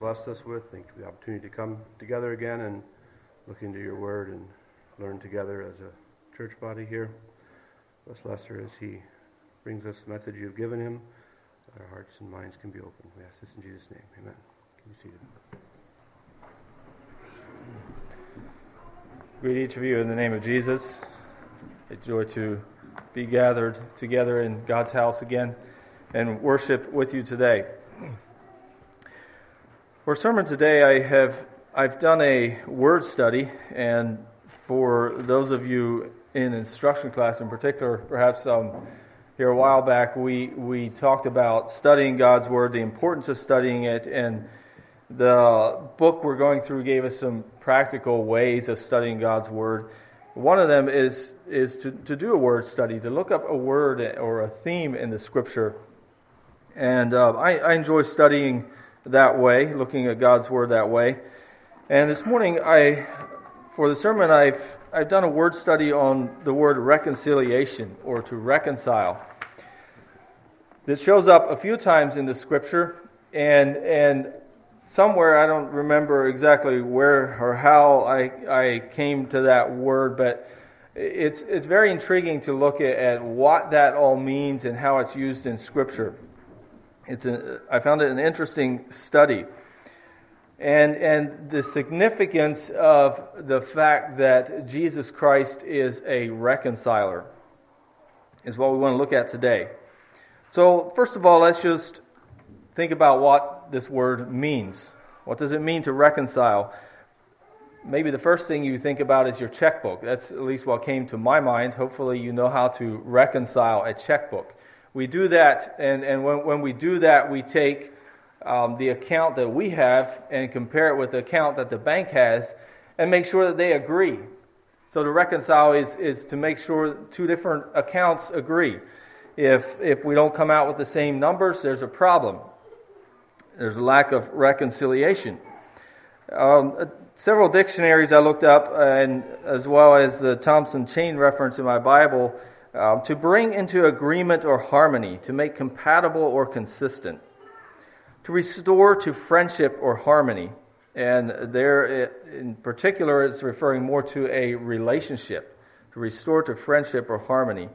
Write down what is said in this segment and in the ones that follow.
blessed us with. Thank you for the opportunity to come together again and look into your word and learn together as a church body here. Bless Lester as he brings us the message you've given him. Our hearts and minds can be open. We ask this in Jesus' name. Amen. Can you seated? Greet each of you in the name of Jesus. A joy to be gathered together in God's house again and worship with you today. For sermon today, I have I've done a word study, and for those of you in instruction class in particular, perhaps um, here a while back, we we talked about studying God's word, the importance of studying it, and the book we're going through gave us some practical ways of studying God's word. One of them is is to, to do a word study, to look up a word or a theme in the scripture, and uh, I, I enjoy studying that way, looking at God's Word that way. And this morning, I, for the sermon, I've, I've done a word study on the word reconciliation or to reconcile. This shows up a few times in the scripture, and, and somewhere, I don't remember exactly where or how I, I came to that word, but it's, it's very intriguing to look at, at what that all means and how it's used in scripture. It's a, I found it an interesting study. And, and the significance of the fact that Jesus Christ is a reconciler is what we want to look at today. So, first of all, let's just think about what this word means. What does it mean to reconcile? Maybe the first thing you think about is your checkbook. That's at least what came to my mind. Hopefully, you know how to reconcile a checkbook we do that, and, and when, when we do that, we take um, the account that we have and compare it with the account that the bank has and make sure that they agree. So to reconcile is, is to make sure two different accounts agree. If, if we don't come out with the same numbers, there's a problem. There's a lack of reconciliation. Um, uh, several dictionaries I looked up, and as well as the Thompson Chain reference in my Bible, um, to bring into agreement or harmony, to make compatible or consistent, to restore to friendship or harmony. And there, in particular, it's referring more to a relationship, to restore to friendship or harmony,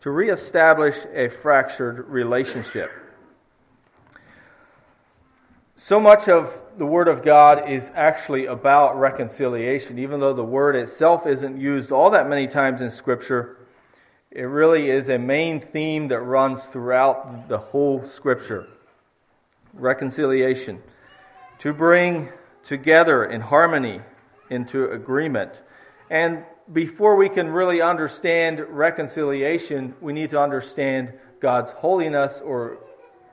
to reestablish a fractured relationship. So much of the Word of God is actually about reconciliation, even though the word itself isn't used all that many times in Scripture. It really is a main theme that runs throughout the whole scripture reconciliation. To bring together in harmony, into agreement. And before we can really understand reconciliation, we need to understand God's holiness, or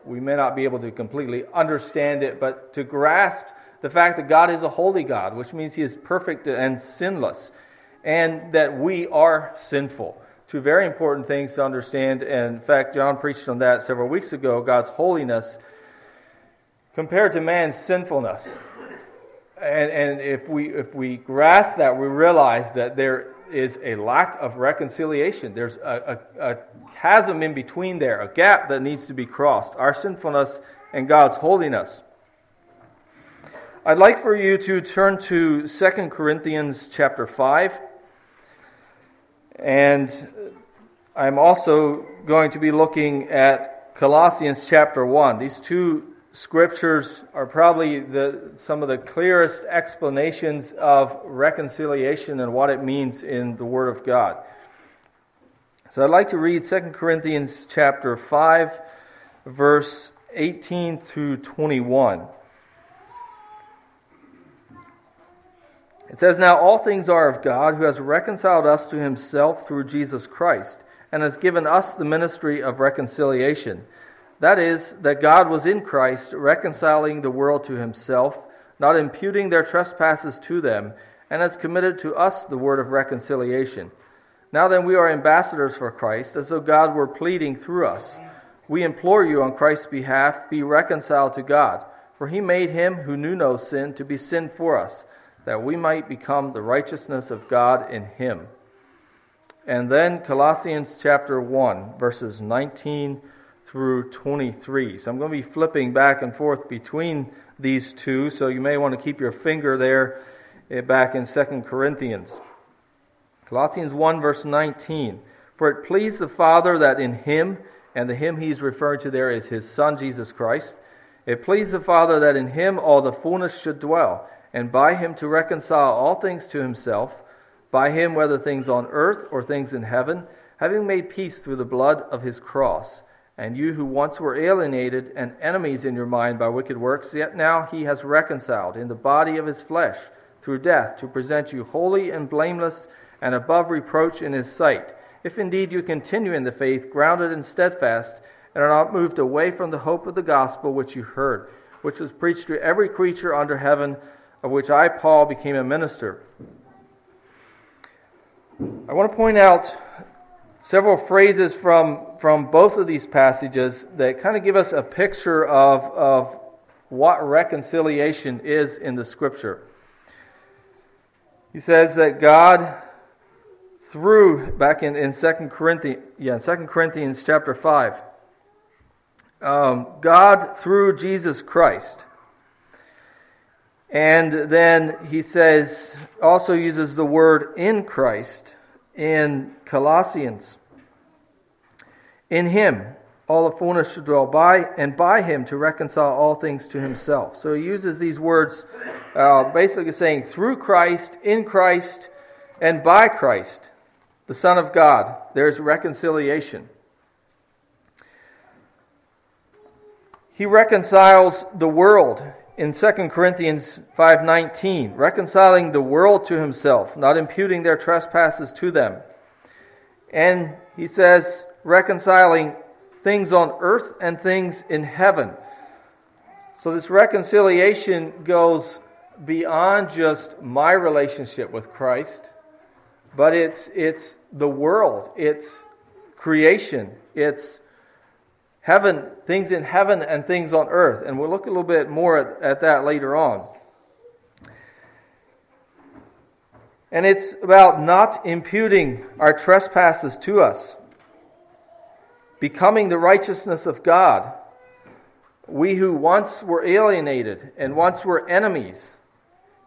we may not be able to completely understand it, but to grasp the fact that God is a holy God, which means He is perfect and sinless, and that we are sinful. Two very important things to understand. And in fact, John preached on that several weeks ago God's holiness compared to man's sinfulness. And, and if, we, if we grasp that, we realize that there is a lack of reconciliation. There's a, a, a chasm in between there, a gap that needs to be crossed our sinfulness and God's holiness. I'd like for you to turn to 2 Corinthians chapter 5. And I'm also going to be looking at Colossians chapter 1. These two scriptures are probably the, some of the clearest explanations of reconciliation and what it means in the Word of God. So I'd like to read 2 Corinthians chapter 5, verse 18 through 21. It says, Now all things are of God, who has reconciled us to himself through Jesus Christ, and has given us the ministry of reconciliation. That is, that God was in Christ, reconciling the world to himself, not imputing their trespasses to them, and has committed to us the word of reconciliation. Now then, we are ambassadors for Christ, as though God were pleading through us. We implore you on Christ's behalf, be reconciled to God. For he made him who knew no sin to be sin for us that we might become the righteousness of God in him. And then Colossians chapter 1, verses 19 through 23. So I'm going to be flipping back and forth between these two, so you may want to keep your finger there eh, back in 2 Corinthians. Colossians 1, verse 19. For it pleased the Father that in him, and the him he's referring to there is his Son, Jesus Christ, it pleased the Father that in him all the fullness should dwell, and by him to reconcile all things to himself, by him whether things on earth or things in heaven, having made peace through the blood of his cross. And you who once were alienated and enemies in your mind by wicked works, yet now he has reconciled in the body of his flesh through death to present you holy and blameless and above reproach in his sight. If indeed you continue in the faith, grounded and steadfast, and are not moved away from the hope of the gospel which you heard, which was preached to every creature under heaven, of which I, Paul, became a minister. I want to point out several phrases from, from both of these passages that kind of give us a picture of, of what reconciliation is in the scripture. He says that God through back in, in 2 Corinthians yeah, 2 Corinthians chapter 5. Um, God through Jesus Christ. And then he says, also uses the word in Christ in Colossians. In him, all the fullness should dwell by, and by him to reconcile all things to himself. So he uses these words, uh, basically saying, through Christ, in Christ, and by Christ, the Son of God, there's reconciliation. He reconciles the world in 2 Corinthians 5:19, reconciling the world to himself, not imputing their trespasses to them. And he says reconciling things on earth and things in heaven. So this reconciliation goes beyond just my relationship with Christ, but it's it's the world, it's creation, it's heaven, things in heaven and things on earth. And we'll look a little bit more at, at that later on. And it's about not imputing our trespasses to us, becoming the righteousness of God. We who once were alienated and once were enemies,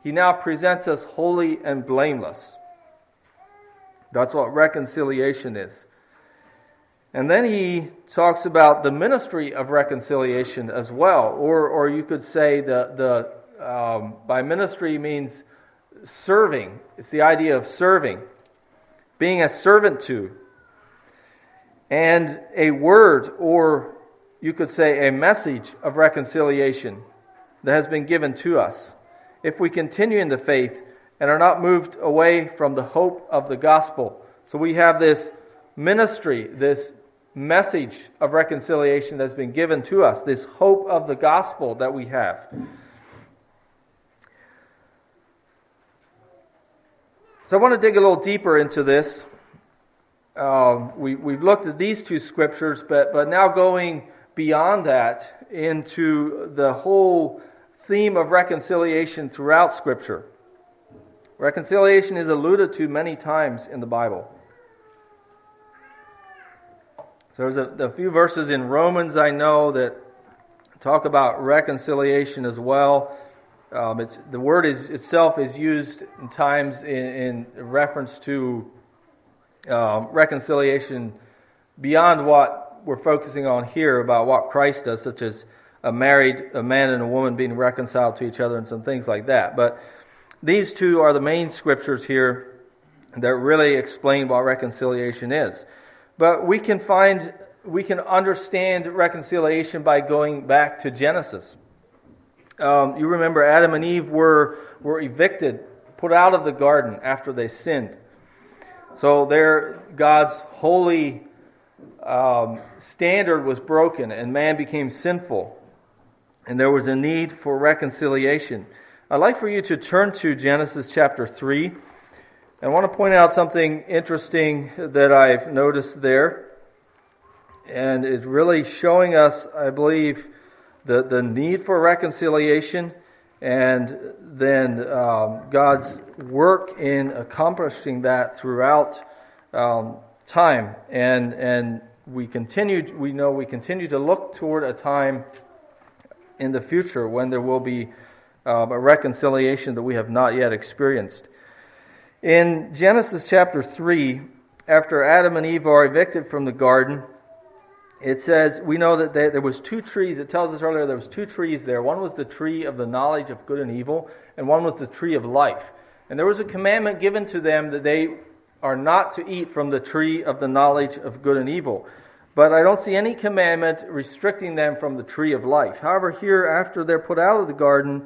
He now presents us holy and blameless. That's what reconciliation is. And then he talks about the ministry of reconciliation as well, or, or you could say the, the um, by ministry means serving. It's the idea of serving, being a servant to, and a word, or you could say a message of reconciliation that has been given to us. If we continue in the faith and are not moved away from the hope of the gospel. So we have this ministry, this message of reconciliation that's been given to us, this hope of the gospel that we have. So I want to dig a little deeper into this. Um, we, we've looked at these two scriptures, but, but now going beyond that into the whole theme of reconciliation throughout Scripture. Reconciliation is alluded to many times in the Bible. So there's a, a few verses in Romans I know that talk about reconciliation as well. Um, it's, the word is, itself is used in times in, in reference to um, reconciliation beyond what we're focusing on here about what Christ does, such as a married a man and a woman being reconciled to each other and some things like that. But these two are the main scriptures here that really explain what reconciliation is. But we can find, we can understand reconciliation by going back to Genesis. Um, you remember Adam and Eve were, were evicted, put out of the garden after they sinned. So their God's holy um, standard was broken, and man became sinful. And there was a need for reconciliation. I'd like for you to turn to Genesis chapter 3. I want to point out something interesting that I've noticed there. And it's really showing us, I believe, the, the need for reconciliation and then um, God's work in accomplishing that throughout um, time. And, and we continue, we know we continue to look toward a time in the future when there will be um, a reconciliation that we have not yet experienced. In Genesis chapter 3, after Adam and Eve are evicted from the garden, it says we know that there was two trees. It tells us earlier there was two trees there. One was the tree of the knowledge of good and evil and one was the tree of life. And there was a commandment given to them that they are not to eat from the tree of the knowledge of good and evil. But I don't see any commandment restricting them from the tree of life. However, here, after they're put out of the garden,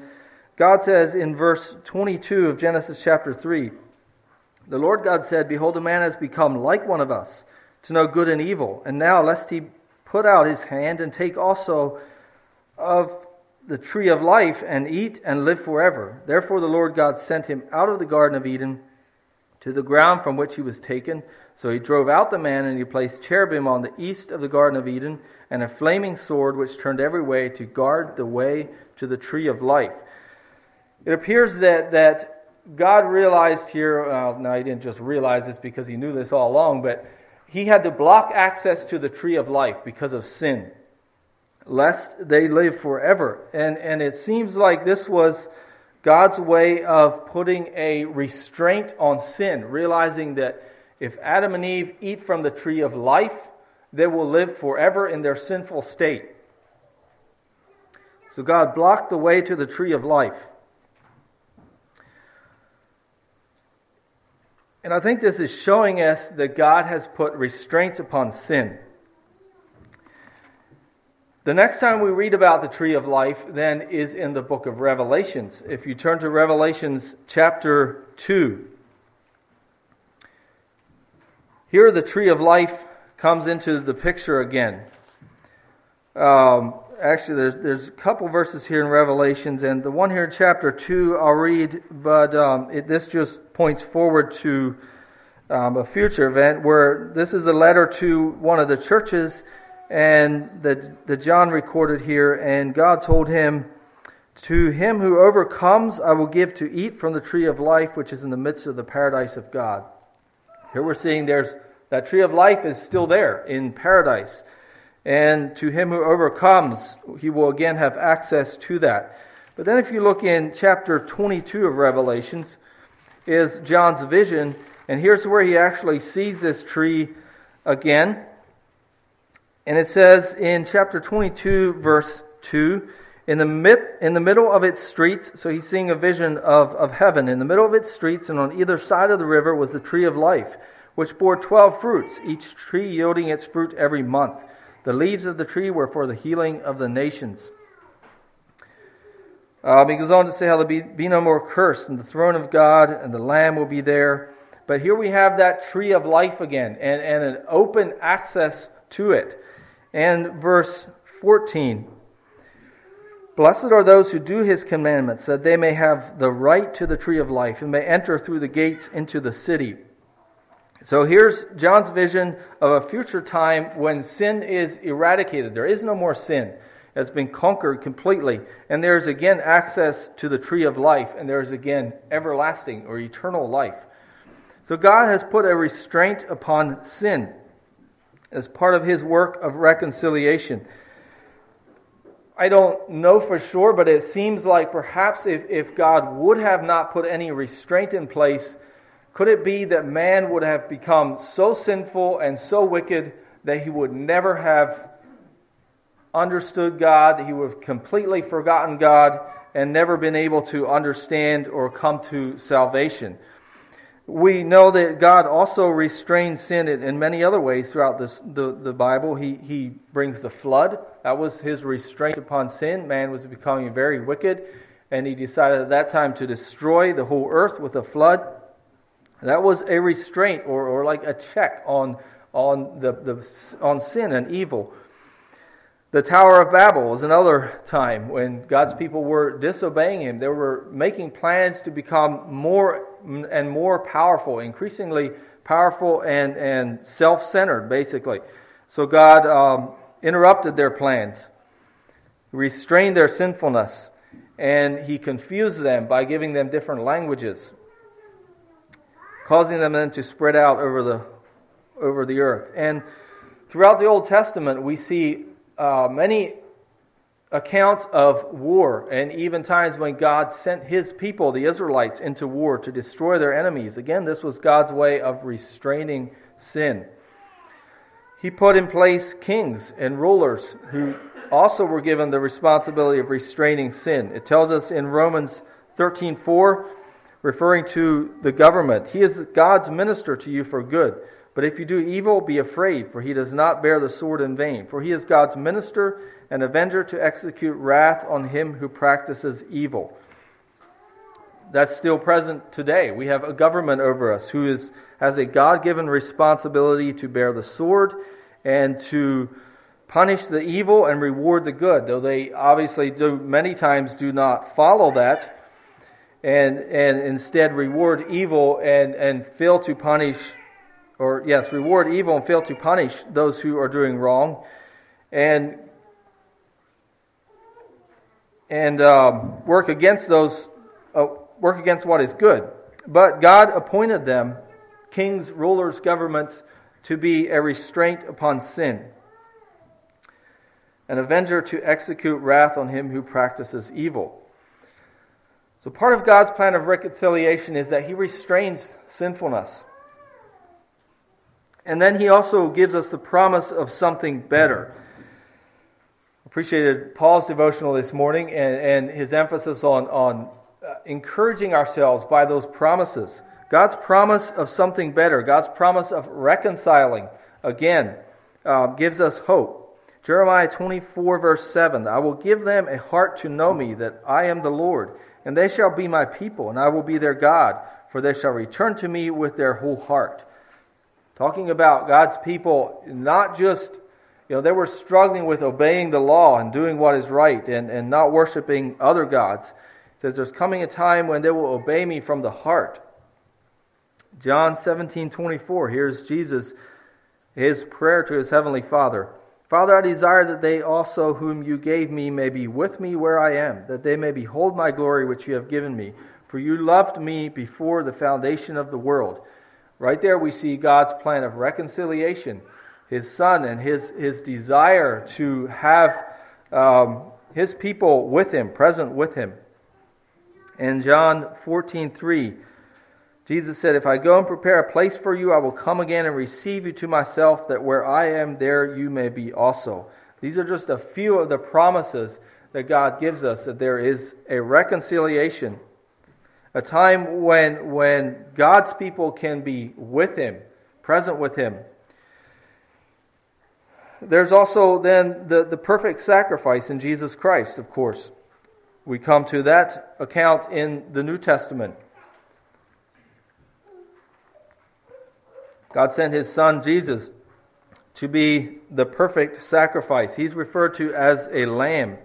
God says in verse 22 of Genesis chapter 3 The Lord God said, Behold, a man has become like one of us, to know good and evil. And now, lest he put out his hand and take also of the tree of life and eat and live forever. Therefore, the Lord God sent him out of the Garden of Eden to the ground from which he was taken. So he drove out the man, and he placed cherubim on the east of the Garden of Eden, and a flaming sword which turned every way to guard the way to the tree of life. It appears that, that God realized here, well, he didn't just realize this because he knew this all along, but he had to block access to the tree of life because of sin, lest they live forever. And, and it seems like this was God's way of putting a restraint on sin, realizing that if Adam and Eve eat from the tree of life, they will live forever in their sinful state. So God blocked the way to the tree of life. And I think this is showing us that God has put restraints upon sin. The next time we read about the tree of life, then, is in the book of Revelations. If you turn to Revelations chapter 2, here, the tree of life comes into the picture again. Um, actually, there's, there's a couple verses here in Revelations, and the one here in chapter 2 I'll read, but um, it, this just points forward to um, a future event where this is a letter to one of the churches and that, that John recorded here, and God told him, To him who overcomes, I will give to eat from the tree of life, which is in the midst of the paradise of God. Here we're seeing there's that tree of life is still there in paradise. And to him who overcomes, he will again have access to that. But then, if you look in chapter 22 of Revelations, is John's vision. And here's where he actually sees this tree again. And it says in chapter 22, verse 2 in the, mid, in the middle of its streets, so he's seeing a vision of, of heaven. In the middle of its streets and on either side of the river was the tree of life, which bore twelve fruits, each tree yielding its fruit every month. The leaves of the tree were for the healing of the nations. Um, he goes on to say how there be, be no more curse, and the throne of God and the Lamb will be there. But here we have that tree of life again, and, and an open access to it. And verse 14 Blessed are those who do his commandments, that they may have the right to the tree of life and may enter through the gates into the city. So here's John's vision of a future time when sin is eradicated. There is no more sin. It has been conquered completely. And there's again access to the tree of life, and there's again everlasting or eternal life. So God has put a restraint upon sin as part of his work of reconciliation. I don't know for sure, but it seems like perhaps if, if God would have not put any restraint in place, could it be that man would have become so sinful and so wicked that he would never have understood God, that he would have completely forgotten God and never been able to understand or come to salvation? We know that God also restrains sin in many other ways throughout this, the, the Bible. He, he brings the flood. That was his restraint upon sin. Man was becoming very wicked, and he decided at that time to destroy the whole earth with a flood. That was a restraint or, or like a check on, on, the, the, on sin and evil. The Tower of Babel was another time when God's people were disobeying Him. They were making plans to become more and more powerful, increasingly powerful and, and self centered, basically. So God um, interrupted their plans, restrained their sinfulness, and He confused them by giving them different languages, causing them then to spread out over the, over the earth. And Throughout the Old Testament, we see uh, many accounts of war, and even times when God sent his people, the Israelites, into war to destroy their enemies. Again, this was God's way of restraining sin. He put in place kings and rulers who also were given the responsibility of restraining sin. It tells us in Romans 13:4, referring to the government, he is God's minister to you for good. But if you do evil, be afraid, for he does not bear the sword in vain. For he is God's minister and avenger to execute wrath on him who practices evil. That's still present today. We have a government over us who is, has a God given responsibility to bear the sword and to punish the evil and reward the good, though they obviously do many times do not follow that and, and instead reward evil and, and fail to punish or yes, reward evil and fail to punish those who are doing wrong, and and um, work against those uh, work against what is good. But God appointed them, kings, rulers, governments, to be a restraint upon sin, an avenger to execute wrath on him who practices evil. So, part of God's plan of reconciliation is that He restrains sinfulness. And then he also gives us the promise of something better. Appreciated Paul's devotional this morning and, and his emphasis on, on uh, encouraging ourselves by those promises. God's promise of something better, God's promise of reconciling, again, uh, gives us hope. Jeremiah 24, verse 7 I will give them a heart to know me, that I am the Lord, and they shall be my people, and I will be their God, for they shall return to me with their whole heart. Talking about God's people, not just, you know, they were struggling with obeying the law and doing what is right and, and not worshiping other gods. It says, There's coming a time when they will obey me from the heart. John 17 24, here's Jesus, his prayer to his heavenly Father. Father, I desire that they also, whom you gave me, may be with me where I am, that they may behold my glory which you have given me. For you loved me before the foundation of the world. Right there, we see God's plan of reconciliation, His Son, and His, his desire to have um, His people with Him, present with Him. In John 14 3, Jesus said, If I go and prepare a place for you, I will come again and receive you to myself, that where I am, there you may be also. These are just a few of the promises that God gives us that there is a reconciliation a time when, when God's people can be with Him, present with Him. There's also then the, the perfect sacrifice in Jesus Christ, of course. We come to that account in the New Testament. God sent His Son, Jesus, to be the perfect sacrifice. He's referred to as a lamb.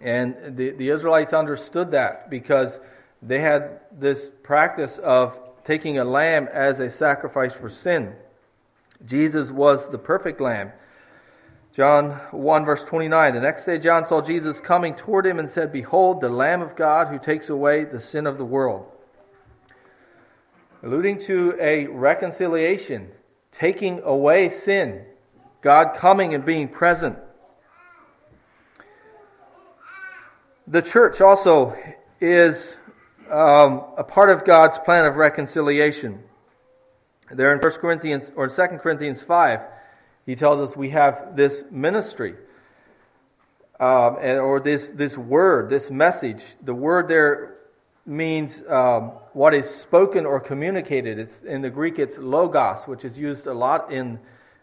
And the, the Israelites understood that because they had this practice of taking a lamb as a sacrifice for sin. Jesus was the perfect lamb. John 1, verse 29. The next day, John saw Jesus coming toward him and said, Behold, the Lamb of God who takes away the sin of the world. Alluding to a reconciliation, taking away sin, God coming and being present. The church also is um, a part of God's plan of reconciliation. There in 1 Corinthians or in 2 Corinthians 5, he tells us we have this ministry. Um, or this, this word, this message. The word there means um, what is spoken or communicated. It's, in the Greek, it's logos, which is used a lot in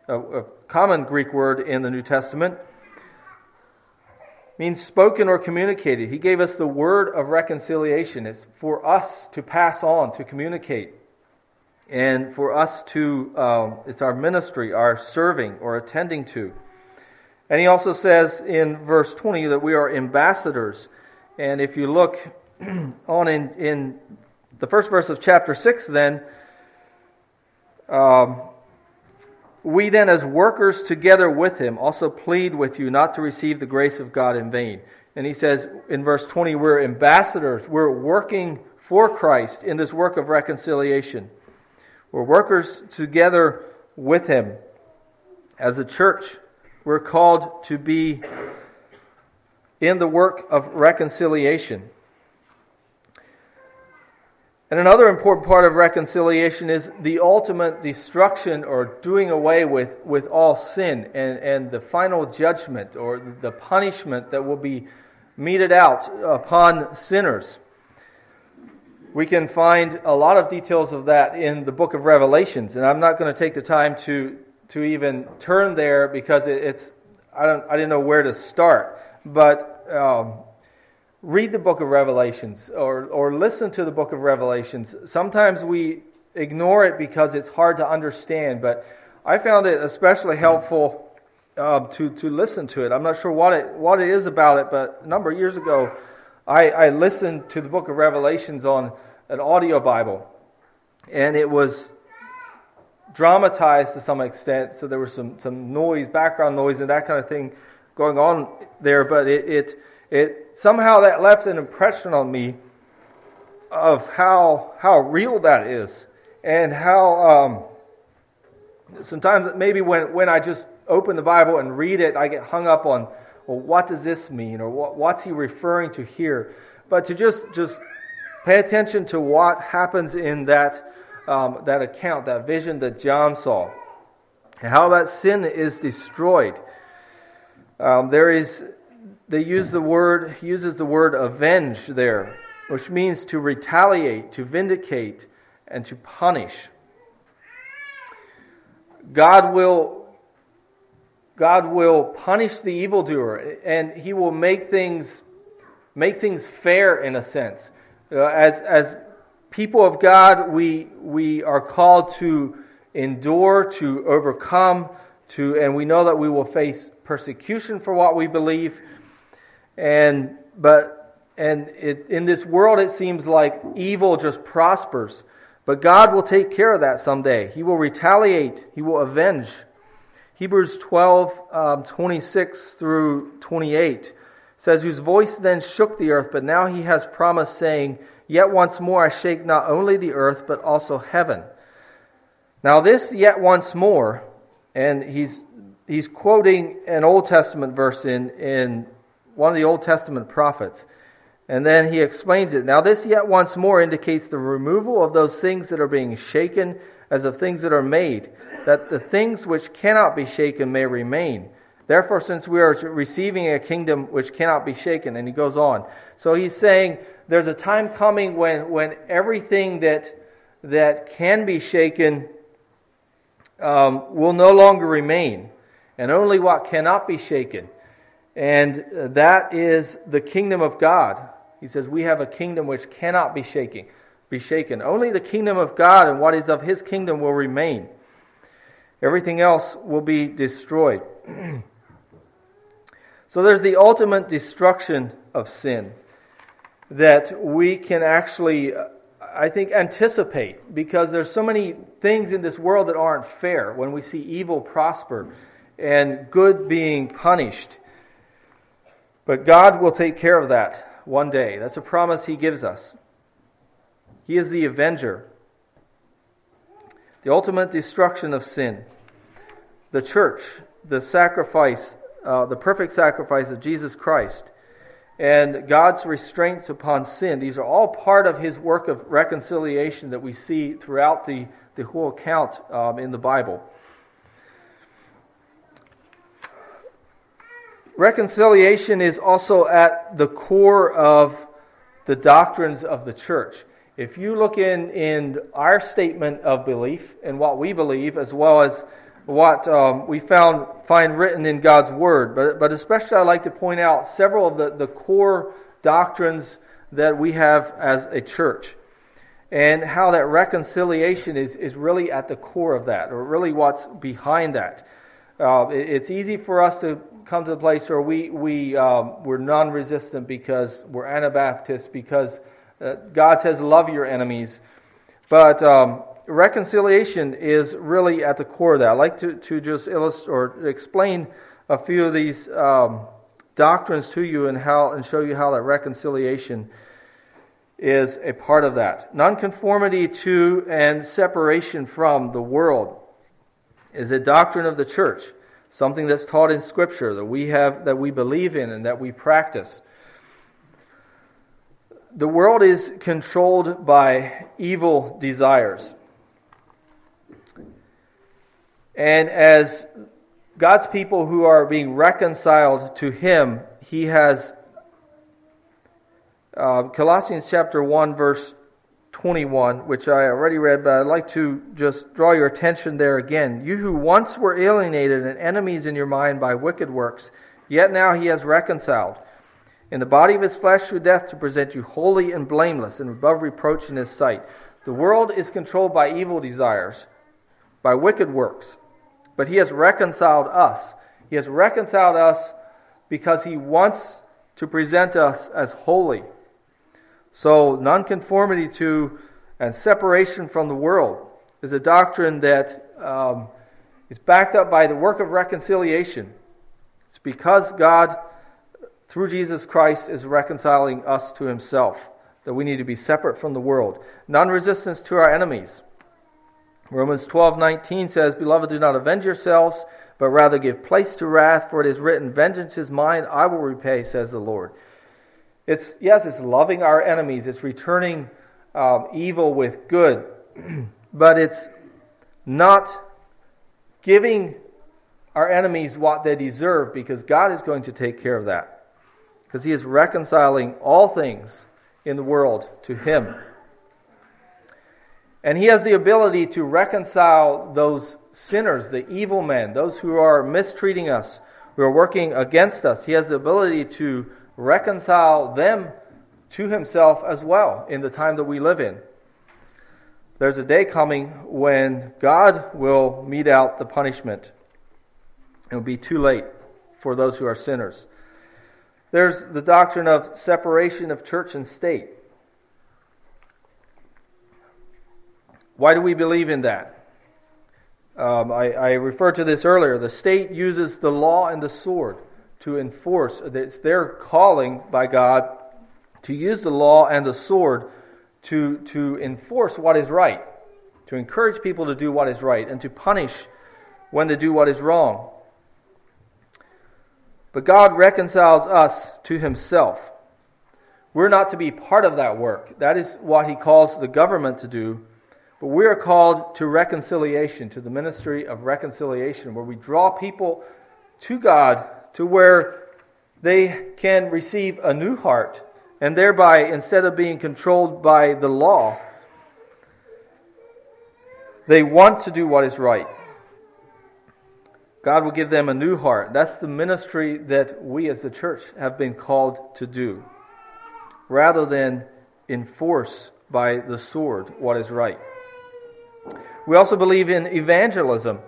a, a common Greek word in the New Testament means spoken or communicated. He gave us the word of reconciliation. It's for us to pass on, to communicate, and for us to, um, it's our ministry, our serving or attending to. And he also says in verse 20 that we are ambassadors. And if you look on in, in the first verse of chapter 6, then, um, we then, as workers together with him, also plead with you not to receive the grace of God in vain. And he says in verse 20, we're ambassadors. We're working for Christ in this work of reconciliation. We're workers together with him. As a church, we're called to be in the work of reconciliation. And another important part of reconciliation is the ultimate destruction or doing away with, with all sin and, and the final judgment or the punishment that will be meted out upon sinners. We can find a lot of details of that in the book of Revelations, and I'm not going to take the time to, to even turn there because it, it's I, don't, I didn't know where to start. But um, read the book of Revelations or, or listen to the book of Revelations. Sometimes we ignore it because it's hard to understand, but I found it especially helpful uh, to, to listen to it. I'm not sure what it, what it is about it, but a number of years ago, I, I listened to the book of Revelations on an audio Bible, and it was dramatized to some extent, so there was some, some noise, background noise, and that kind of thing going on there, but it, it, it somehow that left an impression on me of how, how real that is, and how um, sometimes maybe when, when I just open the Bible and read it, I get hung up on well, what does this mean? Or what, what's he referring to here? But to just, just pay attention to what happens in that, um, that account, that vision that John saw, and how that sin is destroyed. Um, there is, they use the word, uses the word avenge there, which means to retaliate, to vindicate, and to punish. God will God will punish the evildoer and he will make things, make things fair in a sense. Uh, as, as people of God, we, we are called to endure, to overcome, to, and we know that we will face persecution for what we believe. And, but, and it, in this world, it seems like evil just prospers. But God will take care of that someday. He will retaliate, He will avenge. Hebrews 12, um, 26 through 28 says, Whose voice then shook the earth, but now he has promised, saying, Yet once more I shake not only the earth, but also heaven. Now, this yet once more, and he's, he's quoting an Old Testament verse in, in one of the Old Testament prophets. And then he explains it. Now, this yet once more indicates the removal of those things that are being shaken as of things that are made, that the things which cannot be shaken may remain. Therefore, since we are receiving a kingdom which cannot be shaken, and he goes on. So he's saying there's a time coming when, when everything that, that can be shaken um, will no longer remain, and only what cannot be shaken. And that is the kingdom of God. He says, We have a kingdom which cannot be shaken be shaken. Only the kingdom of God and what is of his kingdom will remain. Everything else will be destroyed. so there's the ultimate destruction of sin that we can actually, I think, anticipate because there's so many things in this world that aren't fair when we see evil prosper and good being punished. But God will take care of that one day. That's a promise He gives us. He is the avenger, the ultimate destruction of sin. The church, the sacrifice, uh, the perfect sacrifice of Jesus Christ, and God's restraints upon sin. These are all part of his work of reconciliation that we see throughout the, the whole account um, in the Bible. Reconciliation is also at the core of the doctrines of the church if you look in, in our statement of belief and what we believe, as well as what um, we found find written in God's Word, but, but especially I'd like to point out several of the, the core doctrines that we have as a church and how that reconciliation is, is really at the core of that, or really what's behind that. Uh, it, it's easy for us to come to the place where we, we, um, we're non resistant because we're Anabaptists, because uh, God says, love your enemies. But um, reconciliation is really at the core of that. I'd like to, to just illustrate or explain a few of these um, doctrines to you and how and show you how that reconciliation is a part of that. Nonconformity to and separation from the world is a doctrine of the church. Something that's taught in Scripture that we have, that we believe in, and that we practice. The world is controlled by evil desires. And as God's people who are being reconciled to Him, He has uh, Colossians chapter 1, verse 21, which I already read, but I'd like to just draw your attention there again. You who once were alienated and enemies in your mind by wicked works, yet now he has reconciled in the body of his flesh through death to present you holy and blameless and above reproach in his sight. The world is controlled by evil desires, by wicked works, but he has reconciled us. He has reconciled us because he wants to present us as holy so, nonconformity to and separation from the world is a doctrine that um, is backed up by the work of reconciliation. It's because God, through Jesus Christ, is reconciling us to himself that we need to be separate from the world. Non resistance to our enemies. Romans 12 19 says, Beloved, do not avenge yourselves, but rather give place to wrath, for it is written, Vengeance is mine, I will repay, says the Lord. It's, yes, it's loving our enemies, it's returning um, evil with good, but it's not giving our enemies what they deserve because God is going to take care of that. Because He is reconciling all things in the world to Him. And He has the ability to reconcile those sinners, the evil men, those who are mistreating us, who are working against us. He has the ability to reconcile them to himself as well in the time that we live in. There's a day coming when God will mete out the punishment. It will be too late for those who are sinners. There's the doctrine of separation of church and state. Why do we believe in that? Um, I, I referred to this earlier. The state uses the law and the sword to enforce. It's their calling by God to use the law and the sword to, to enforce what is right, to encourage people to do what is right, and to punish when they do what is wrong. But God reconciles us to Himself. We're not to be part of that work. That is what He calls the government to do. But we are called to reconciliation, to the ministry of reconciliation, where we draw people to God to where they can receive a new heart and thereby, instead of being controlled by the law, they want to do what is right. God will give them a new heart. That's the ministry that we as the church have been called to do, rather than enforce by the sword what is right. We also believe in evangelism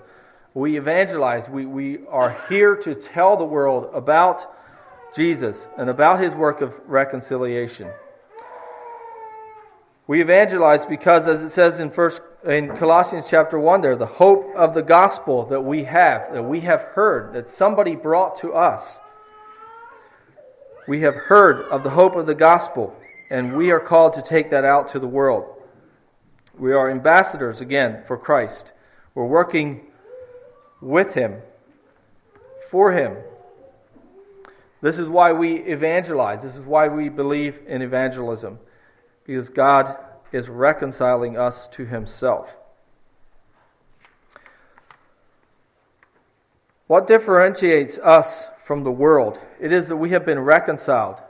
we evangelize. We, we are here to tell the world about Jesus and about his work of reconciliation. We evangelize because, as it says in, first, in Colossians chapter 1 there, the hope of the gospel that we have, that we have heard, that somebody brought to us. We have heard of the hope of the gospel, and we are called to take that out to the world. We are ambassadors, again, for Christ. We're working with Him, for Him. This is why we evangelize. This is why we believe in evangelism, because God is reconciling us to Himself. What differentiates us from the world? It is that we have been reconciled.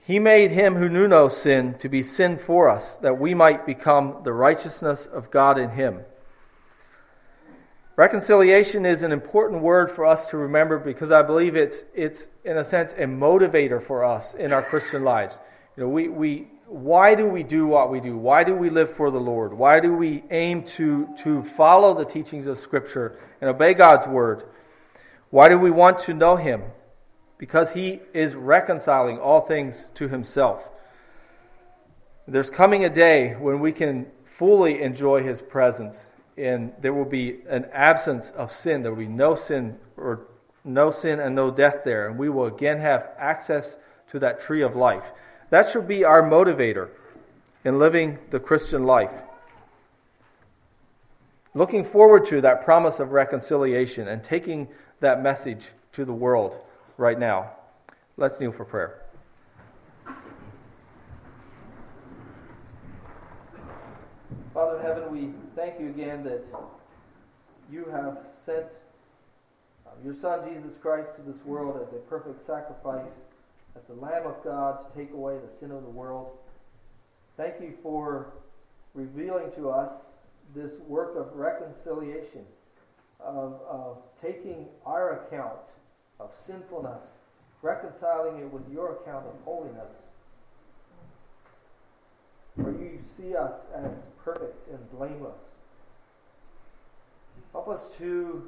He made him who knew no sin to be sin for us, that we might become the righteousness of God in him. Reconciliation is an important word for us to remember because I believe it's, it's in a sense, a motivator for us in our Christian lives. You know, we, we, why do we do what we do? Why do we live for the Lord? Why do we aim to, to follow the teachings of Scripture and obey God's Word? Why do we want to know Him? Because He is reconciling all things to Himself. There's coming a day when we can fully enjoy His presence and there will be an absence of sin. There will be no sin or no sin and no death there, and we will again have access to that tree of life. That should be our motivator in living the Christian life. looking forward to that promise of reconciliation and taking that message to the world right now. Let's kneel for prayer. Father in heaven, we thank you again that you have sent uh, your Son, Jesus Christ, to this world as a perfect sacrifice, as the Lamb of God to take away the sin of the world. Thank you for revealing to us this work of reconciliation, of, of taking our account of sinfulness, reconciling it with your account of holiness. For you see us as perfect and blameless. Help us to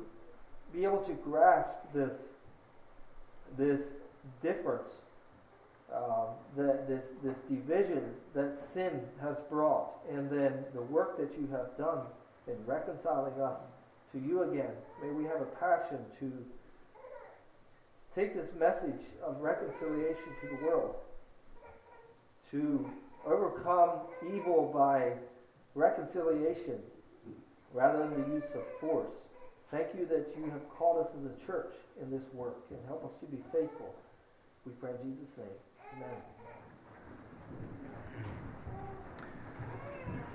be able to grasp this, this difference, um, that this, this division that sin has brought, and then the work that you have done in reconciling us to you again. May we have a passion to take this message of reconciliation to the world, to overcome evil by reconciliation rather than the use of force. Thank you that you have called us as a church in this work and help us to be faithful. We pray in Jesus' name. Amen.